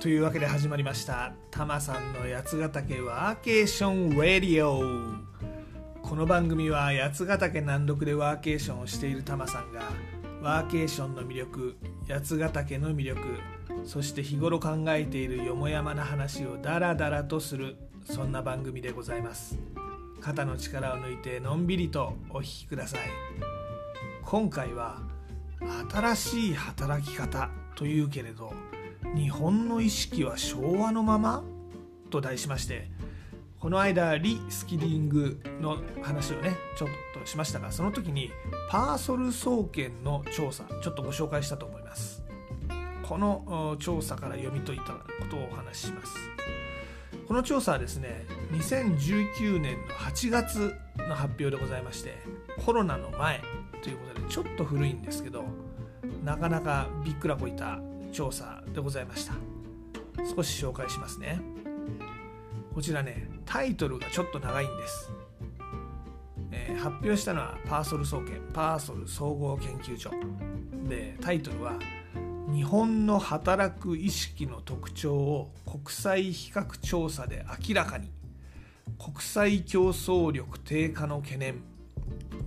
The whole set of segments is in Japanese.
というわけで始まりました。タマさんの八ヶ岳ワーケーションラディオ。この番組は八ヶ岳南麓でワーケーションをしているタマさんがワーケーションの魅力八ヶ岳の魅力そして日頃考えているよもやまな話をダラダラとするそんな番組でございます。肩の力を抜いてのんびりとお聴きください。今回は新しい働き方というけれど日本の意識は昭和のまま？と題しましてこの間リスキリングの話をねちょっとしましたがその時にパーソル総研の調査ちょっとご紹介したと思います。この調査から読み解いたことをお話しします。この調査はですね2019年の8月の発表でございましてコロナの前ということでちょっと古いんですけどなかなかびっくらこいた調査でございました。少し紹介しますね。こちらねタイトルがちょっと長いんです、えー、発表したのはパーソル総研パーソル総合研究所。でタイトルは日本の働く意識の特徴を国際比較調査で明らかに。国際競争力低下の懸念。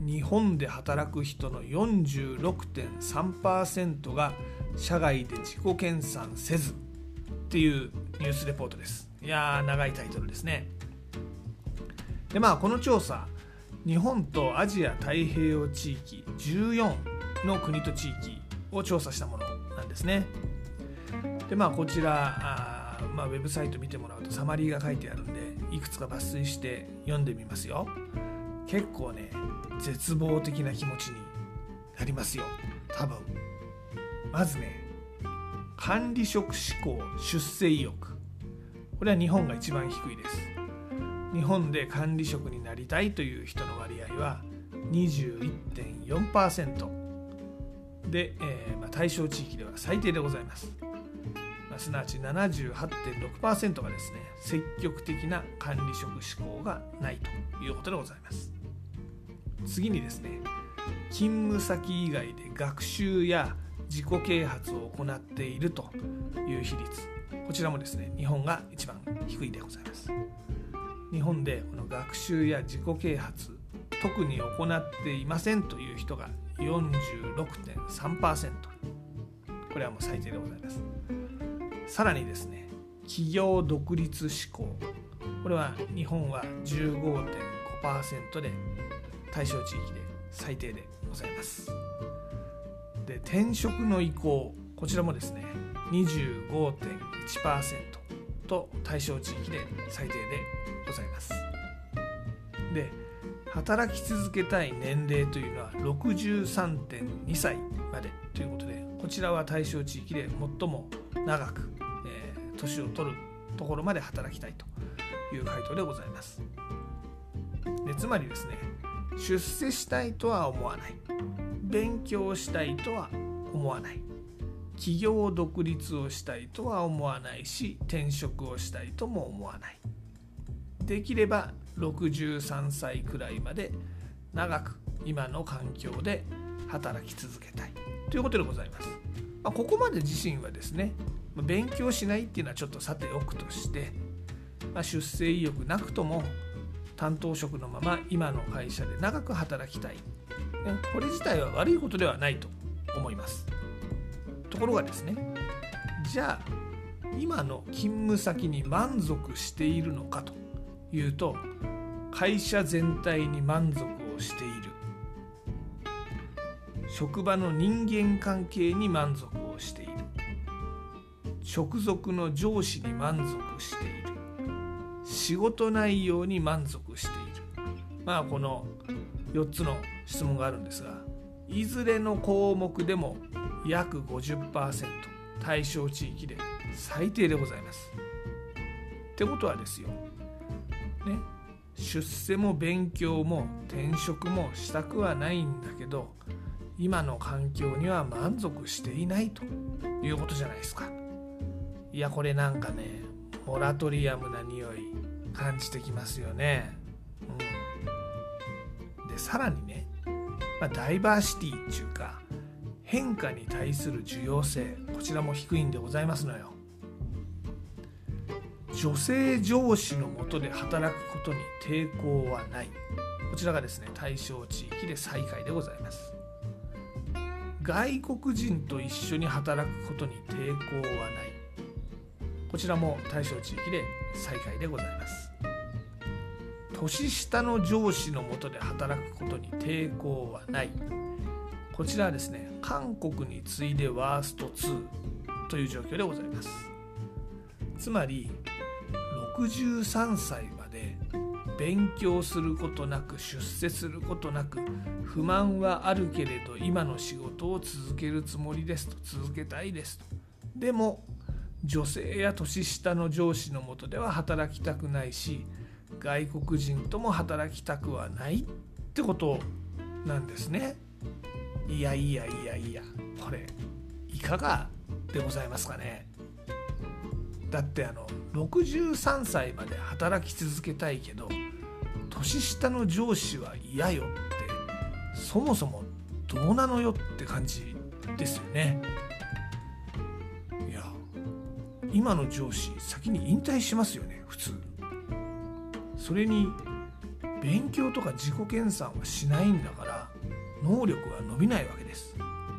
日本で働く人の46.3%が社外で自己研鑽せずっていうニュースレポートです。いやー長いタイトルですね。でまあこの調査日本とアジア太平洋地域14の国と地域を調査したものなんですね。でまあこちらあ、まあ、ウェブサイト見てもらうとサマリーが書いてあるんでいくつか抜粋して読んでみますよ。結構ね絶望的な気持ちになりますよ。多分。まずね管理職志向出世意欲。これは日本が一番低いです。日本で管理職になりたいという人の割合は21.4%で、えーまあ、対象地域では最低でございます、まあ、すなわち78.6%がですね積極的な管理職志向がないということでございます。次にですね勤務先以外で学習や自己啓発を行っているという比率。こちらもですね日本が一番低いでございます。日本でこの学習や自己啓発特に行っていませんという人が46.3%これはもう最低でございます。さらにですね企業独立志向。これは日本は15.5%で対象地域で最低でございます。で転職の意向こちらもですね25.1%と対象地域で最低でございます。で働き続けたい年齢というのは63.2歳までということでこちらは対象地域で最も長く、えー、年を取るところまで働きたいという回答でございます。でつまりですね出世したいとは思わない。勉強したいとは思わない。企業独立をしたいとは思わないし転職をしたいとも思わない。できれば63歳くらいまで長く今の環境で働き続けたい。ということでございます、まあ、ここまで自身はですね勉強しないっていうのはちょっとさておくとして、まあ、出世意欲なくとも担当職のまま今の会社で長く働きたい。これ自体は悪いことではないと思います。ところがですねじゃあ今の勤務先に満足しているのかというと会社全体に満足をしている。職場の人間関係に満足をしている。直属の上司に満足している。仕事内容に満足している。まあこの4つの質問があるんですがいずれの項目でも約50%対象地域で最低でございます。ってことはですよ、ね、出世も勉強も転職もしたくはないんだけど今の環境には満足していないということじゃないですか。いやこれなんかねモラトリアムな匂い感じてきますよね。うん、でさらにねまあ、ダイバーシティっていうか変化に対する重要性こちらも低いんでございますのよ。女性上司のもとで働くことに抵抗はない。こちらがですね対象地域で最下位でございます。外国人と一緒に働くことに抵抗はない。こちらも対象地域で最下位でございます。年下の上司のもとで働くことに抵抗はない。こちらはですね韓国に次いでワースト2という状況でございます。つまり63歳まで勉強することなく出世することなく不満はあるけれど今の仕事を続けるつもりですと。続けたいですと。でも女性や年下の上司のもとでは働きたくないし外国人とも働きたくはないってことなんですね。いやいやいやいやこれいかがでございますかねだってあの63歳まで働き続けたいけど年下の上司は嫌よってそもそもどうなのよって感じですよね。いや今の上司先に引退しますよね普通。それに勉強とか自己研鑽はしないんだから能力は伸びないわけです。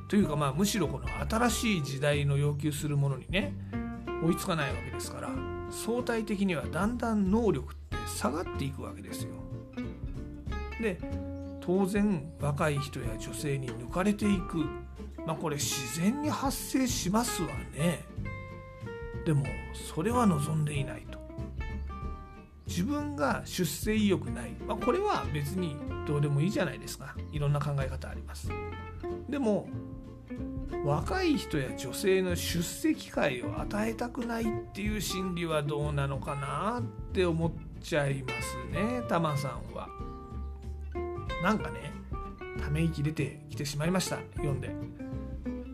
というかまあむしろこの新しい時代の要求するものにね追いつかないわけですから相対的にはだんだん能力って下がっていくわけですよ。で当然若い人や女性に抜かれていくまあこれ自然に発生しますわね。でもそれは望んでいない。自分が出世意欲ない、まあ、これは別にどうでもいいじゃないですか。いろんな考え方あります。でも若い人や女性の出世機会を与えたくないっていう心理はどうなのかなって思っちゃいますねタマさんは。なんかねため息出てきてしまいました。読んで。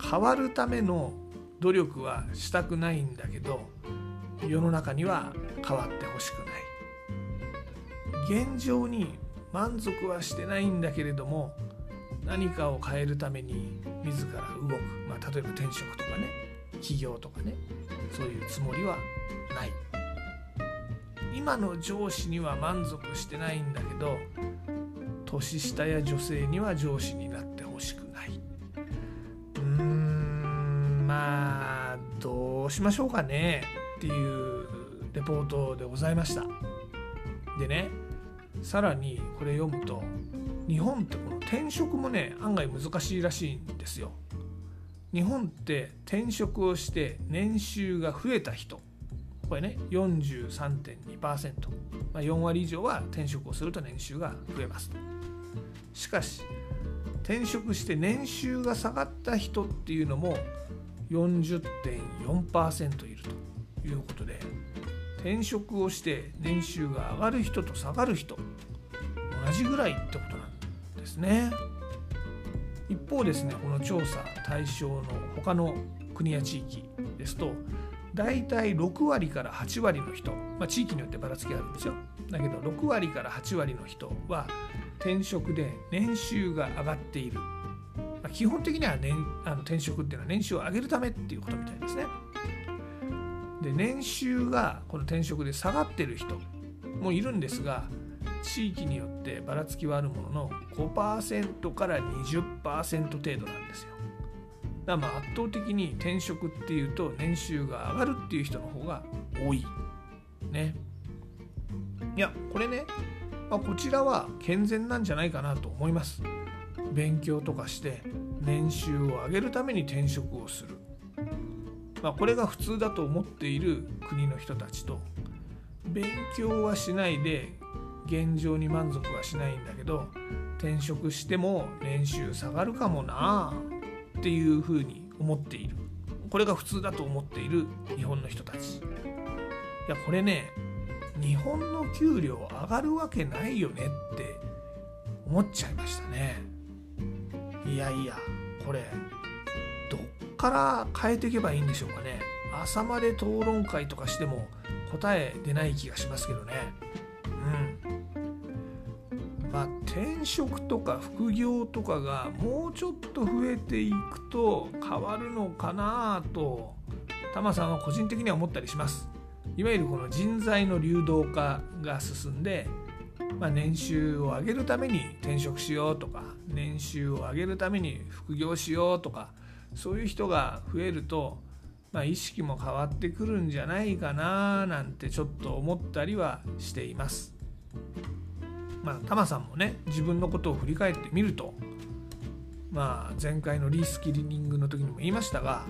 変わるための努力はしたくないんだけど世の中には変わってほしくない。現状に満足はしてないんだけれども何かを変えるために自ら動く、まあ、例えば転職とかね起業とかねそういうつもりはない。今の上司には満足してないんだけど年下や女性には上司になってほしくない。うーんまあどうしましょうかねっていうレポートでございました。でねさらにこれ読むと日本ってこの転職もね案外難しいらしいんですよ。日本って転職をして年収が増えた人これね43.2%、まあ、4割以上は転職をすると年収が増えますしかし転職して年収が下がった人っていうのも40.4%いるということで転職をして年収が上がる人と下がる人同じぐらいってことなんですね。一方ですねこの調査対象の他の国や地域ですと大体6割から8割の人、まあ、地域によってばらつきあるんですよ。だけど6割から8割の人は転職で年収が上がっている、まあ、基本的には、年あの転職っていうのは年収を上げるためっていうことみたいですね。で年収がこの転職で下がってる人もいるんですが地域によってばらつきはあるものの5%から20%程度なんですよ。だまあ圧倒的に転職っていうと年収が上がるっていう人の方が多い。ね。いやこれね、まあ、こちらは健全なんじゃないかなと思います。勉強とかして年収を上げるために転職をする。まあ、これが普通だと思っている国の人たちと勉強はしないで現状に満足はしないんだけど転職しても年収下がるかもなっていうふうに思っている。これが普通だと思っている日本の人たち。いやこれね日本の給料上がるわけないよねって思っちゃいましたね。いやいやこれから変えていけばいいんでしょうかね。朝まで討論会とかしても答え出ない気がしますけどね。うん。まあ転職とか副業とかがもうちょっと増えていくと変わるのかなとタマさんは個人的には思ったりします。いわゆるこの人材の流動化が進んで、まあ、年収を上げるために転職しようとか年収を上げるために副業しようとかそういう人が増えると、まあ、意識も変わってくるんじゃないかななんてちょっと思ったりはしています。まあ、タマさんもね自分のことを振り返ってみると、まあ、前回のリスキリニングの時にも言いましたが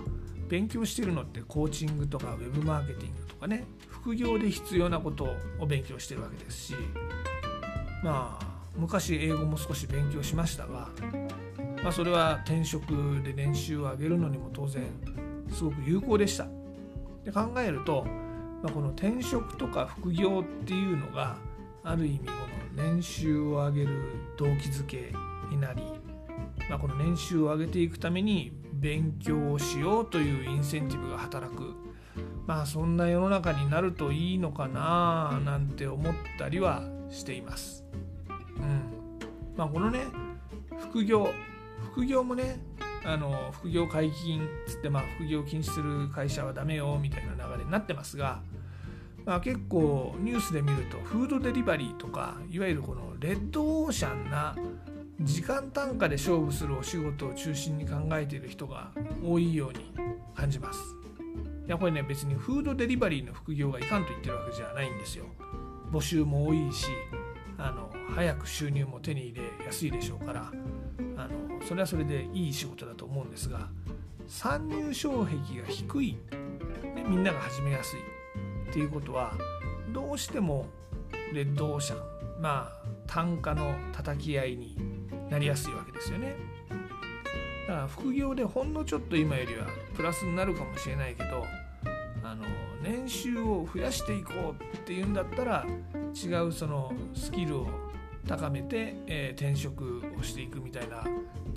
勉強してるのってコーチングとかウェブマーケティングとかね副業で必要なことを勉強してるわけですしまあ昔英語も少し勉強しましたが、まあ、それは転職で年収を上げるのにも当然すごく有効でした。で考えると、まあ、この転職とか副業っていうのがある意味この年収を上げる動機づけになり、まあ、この年収を上げていくために勉強をしようというインセンティブが働くまあそんな世の中になるといいのかななんて思ったりはしています。うんまあ、このね副業副業もねあの副業解禁つって、まあ、副業を禁止する会社はダメよみたいな流れになってますが、まあ、結構ニュースで見るとフードデリバリーとかいわゆるこのレッドオーシャンな時間単価で勝負するお仕事を中心に考えている人が多いように感じます。いやこれね別にフードデリバリーの副業がいかんと言ってるわけじゃないんですよ。募集も多いしあの早く収入も手に入れやすいでしょうからあのそれはそれでいい仕事だと思うんですが参入障壁が低い、ね、みんなが始めやすいっていうことはどうしてもレッドオーシャンまあ単価の叩き合いになりやすいわけですよね。だから副業でほんのちょっと今よりはプラスになるかもしれないけどあの年収を増やしていこうっていうんだったら違うそのスキルを高めて、えー、転職をしていくみたいな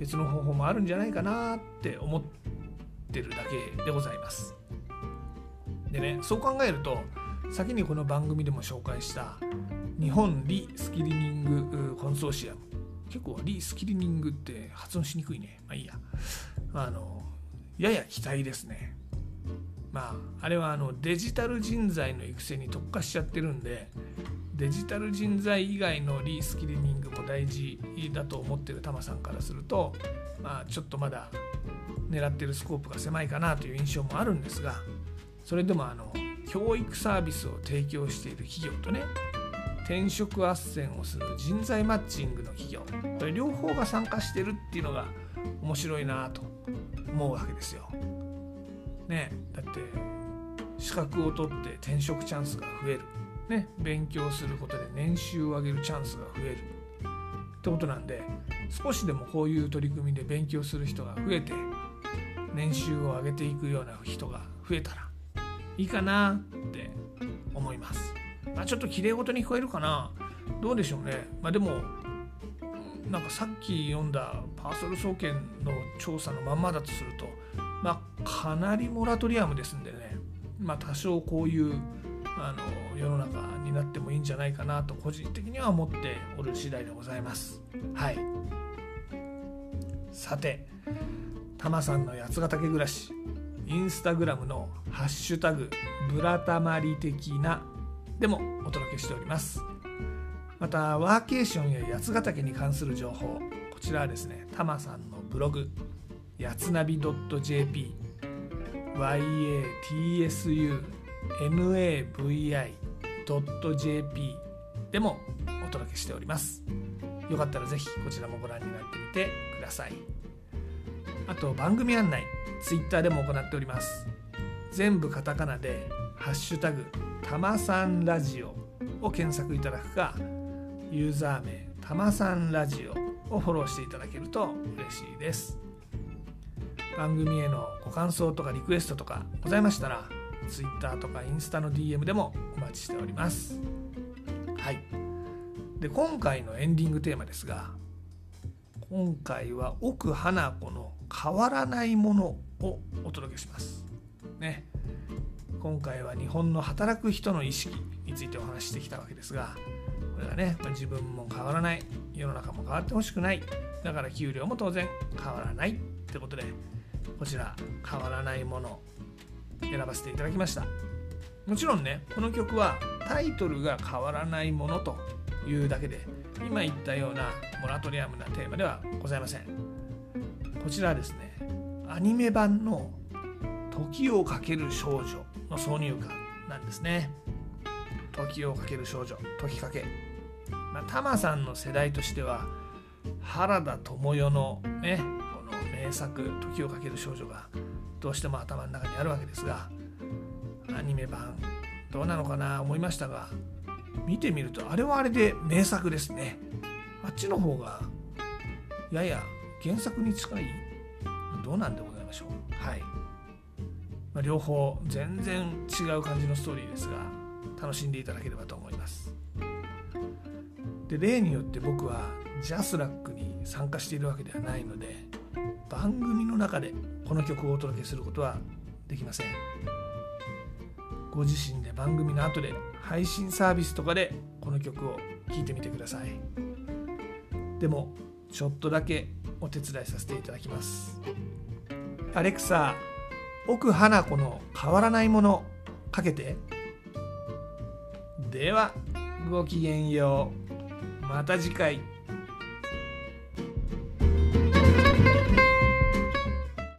別の方法もあるんじゃないかなって思ってるだけでございます。でねそう考えると先にこの番組でも紹介した日本リスキリニングコンソーシアム。結構リスキリニングって発音しにくいね。まあいいや。あのやや期待ですね。まああれはあのデジタル人材の育成に特化しちゃってるんでデジタル人材以外のリスキリニン大事だと思ってるタマさんからすると、まあ、ちょっとまだ狙ってるスコープが狭いかなという印象もあるんですがそれでもあの教育サービスを提供している企業とね転職斡旋をする人材マッチングの企業これ両方が参加してるっていうのが面白いなと思うわけですよ。ねだって資格を取って転職チャンスが増えるね、勉強することで年収を上げるチャンスが増えるってことなんで少しでもこういう取り組みで勉強する人が増えて年収を上げていくような人が増えたらいいかなって思います。まあ、ちょっときれいごとに聞こえるかなどうでしょうね。まあ、でもなんかさっき読んだパーソル総研の調査のまんまだとすると、まあ、かなりモラトリアムですんでね、まあ、多少こういうあの世の中になってもいいんじゃないかなと個人的には思っておる次第でございます。はいさてタマさんの八ヶ岳暮らしインスタグラムの「ハッシュタグブラタマリ的な」でもお届けしておりますまたワーケーションや八ヶ岳に関する情報こちらはですねタマさんのブログやつなび .jp yatsu navi.jp でもお届けしております。よかったらぜひこちらもご覧になってみてください。あと番組案内 Twitter でも行っております。全部カタカナで「ハッシュタグたまさんラジオ」を検索いただくかユーザー名たまさんラジオをフォローしていただけると嬉しいです。番組へのご感想とかリクエストとかございましたら Twitter とかインスタの DM でもお待ちしております。はい。で、今回のエンディングテーマですが、今回は奥花子の変わらないものをお届けします。ね。今回は日本の働く人の意識についてお話ししてきたわけですが、これはね、自分も変わらない、世の中も変わってほしくない、だから給料も当然変わらないってことで、こちら変わらないもの選ばせていただきました。もちろんねこの曲はタイトルが変わらないものというだけで今言ったようなモラトリアムなテーマではございません。こちらはですねアニメ版の「時をかける少女」の挿入歌なんですね。時をかける少女時かけ、まあ、タマさんの世代としては原田知世のねこの名作「時をかける少女」がどうしても頭の中にあるわけですがアニメ版どうなのかな思いましたが見てみるとあれはあれで名作ですね。あっちの方がやや原作に近いどうなんでございましょう。はい、まあ、両方全然違う感じのストーリーですが楽しんでいただければと思います。で例によって僕はジャスラックに参加しているわけではないので番組の中でこの曲をお届けすることはできません。ご自身で番組の後で配信サービスとかでこの曲を聴いてみてください。でもちょっとだけお手伝いさせていただきます。アレクサ奥花子の変わらないものかけて。ではごきげんよう。また次回。